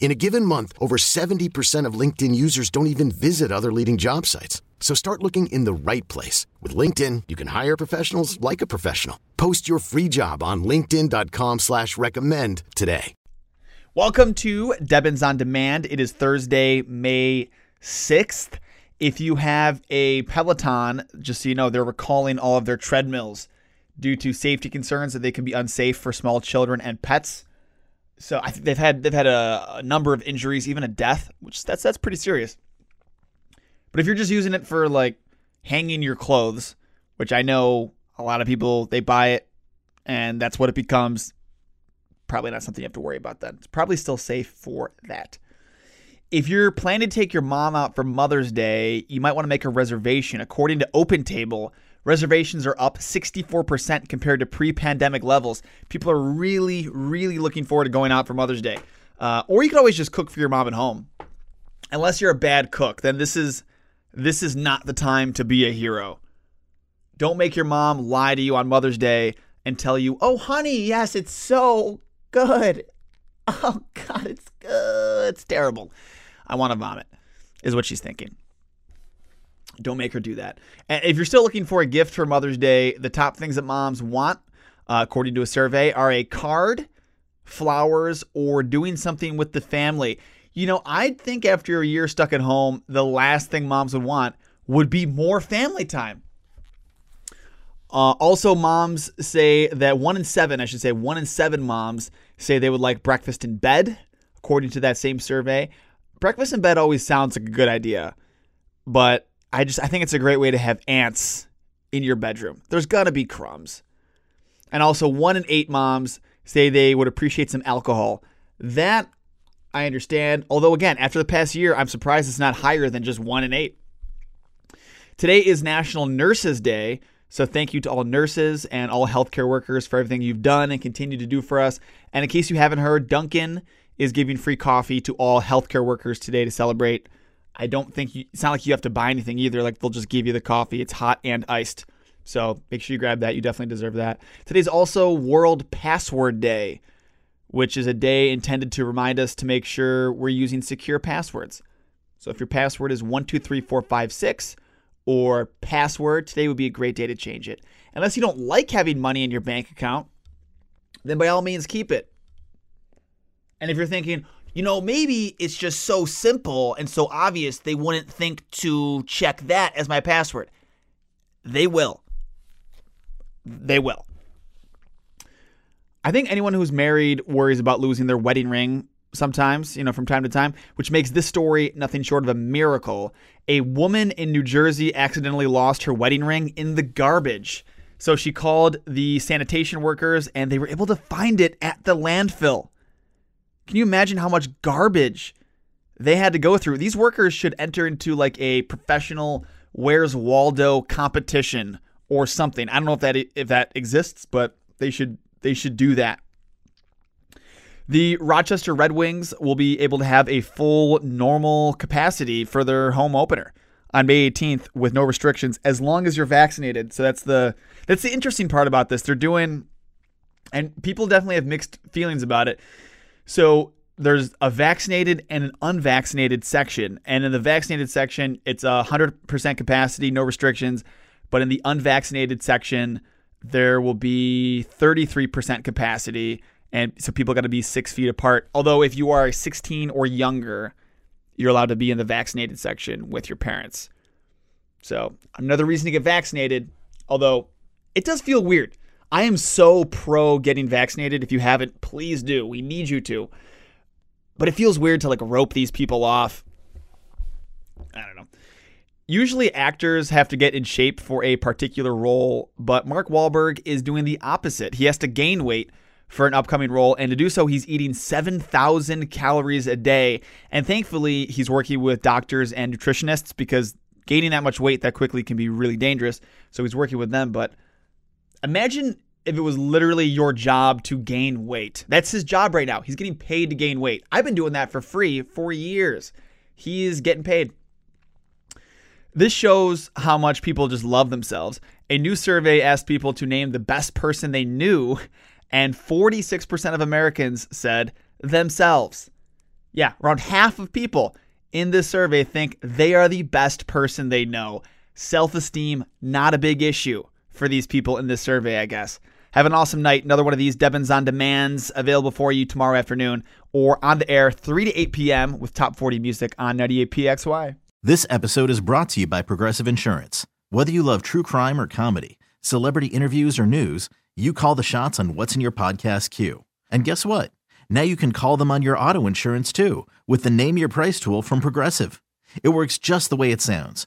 In a given month, over 70% of LinkedIn users don't even visit other leading job sites. So start looking in the right place. With LinkedIn, you can hire professionals like a professional. Post your free job on linkedin.com slash recommend today. Welcome to Debbins on Demand. It is Thursday, May 6th. If you have a Peloton, just so you know, they're recalling all of their treadmills due to safety concerns that they can be unsafe for small children and pets. So I think they've had they've had a, a number of injuries, even a death, which that's that's pretty serious. But if you're just using it for like hanging your clothes, which I know a lot of people they buy it and that's what it becomes, probably not something you have to worry about then. It's probably still safe for that. If you're planning to take your mom out for Mother's Day, you might want to make a reservation. According to OpenTable, reservations are up 64% compared to pre-pandemic levels. People are really, really looking forward to going out for Mother's Day. Uh, or you could always just cook for your mom at home. Unless you're a bad cook, then this is this is not the time to be a hero. Don't make your mom lie to you on Mother's Day and tell you, "Oh, honey, yes, it's so good." Oh God, it's good. It's terrible. I want to vomit. Is what she's thinking. Don't make her do that. And if you're still looking for a gift for Mother's Day, the top things that moms want, uh, according to a survey, are a card, flowers, or doing something with the family. You know, I'd think after a year stuck at home, the last thing moms would want would be more family time. Uh, also, moms say that one in seven, I should say, one in seven moms say they would like breakfast in bed, according to that same survey. Breakfast in bed always sounds like a good idea, but I just I think it's a great way to have ants in your bedroom. There's gonna be crumbs. And also, one in eight moms say they would appreciate some alcohol. That I understand. Although, again, after the past year, I'm surprised it's not higher than just one in eight. Today is National Nurses Day. So, thank you to all nurses and all healthcare workers for everything you've done and continue to do for us. And in case you haven't heard, Dunkin' is giving free coffee to all healthcare workers today to celebrate. I don't think you, it's not like you have to buy anything either. Like they'll just give you the coffee. It's hot and iced. So make sure you grab that. You definitely deserve that. Today's also World Password Day, which is a day intended to remind us to make sure we're using secure passwords. So if your password is 123456 or password, today would be a great day to change it. Unless you don't like having money in your bank account, then by all means keep it. And if you're thinking, you know, maybe it's just so simple and so obvious they wouldn't think to check that as my password. They will. They will. I think anyone who's married worries about losing their wedding ring sometimes, you know, from time to time, which makes this story nothing short of a miracle. A woman in New Jersey accidentally lost her wedding ring in the garbage. So she called the sanitation workers and they were able to find it at the landfill. Can you imagine how much garbage they had to go through? These workers should enter into like a professional Where's Waldo competition or something. I don't know if that if that exists, but they should they should do that. The Rochester Red Wings will be able to have a full normal capacity for their home opener on May 18th with no restrictions as long as you're vaccinated. So that's the that's the interesting part about this. They're doing and people definitely have mixed feelings about it. So there's a vaccinated and an unvaccinated section. And in the vaccinated section, it's a 100% capacity, no restrictions. But in the unvaccinated section, there will be 33% capacity. And so people got to be six feet apart. Although, if you are 16 or younger, you're allowed to be in the vaccinated section with your parents. So, another reason to get vaccinated, although it does feel weird. I am so pro getting vaccinated. If you haven't, please do. We need you to. But it feels weird to like rope these people off. I don't know. Usually actors have to get in shape for a particular role, but Mark Wahlberg is doing the opposite. He has to gain weight for an upcoming role, and to do so, he's eating 7,000 calories a day. And thankfully, he's working with doctors and nutritionists because gaining that much weight that quickly can be really dangerous. So he's working with them. But imagine if it was literally your job to gain weight. That's his job right now. He's getting paid to gain weight. I've been doing that for free for years. He is getting paid. This shows how much people just love themselves. A new survey asked people to name the best person they knew, and 46% of Americans said themselves. Yeah, around half of people in this survey think they are the best person they know. Self esteem, not a big issue for these people in this survey, I guess. Have an awesome night. Another one of these Debbins on Demands available for you tomorrow afternoon or on the air 3 to 8 p.m. with top 40 music on 98PXY. This episode is brought to you by Progressive Insurance. Whether you love true crime or comedy, celebrity interviews or news, you call the shots on what's in your podcast queue. And guess what? Now you can call them on your auto insurance too with the Name Your Price tool from Progressive. It works just the way it sounds.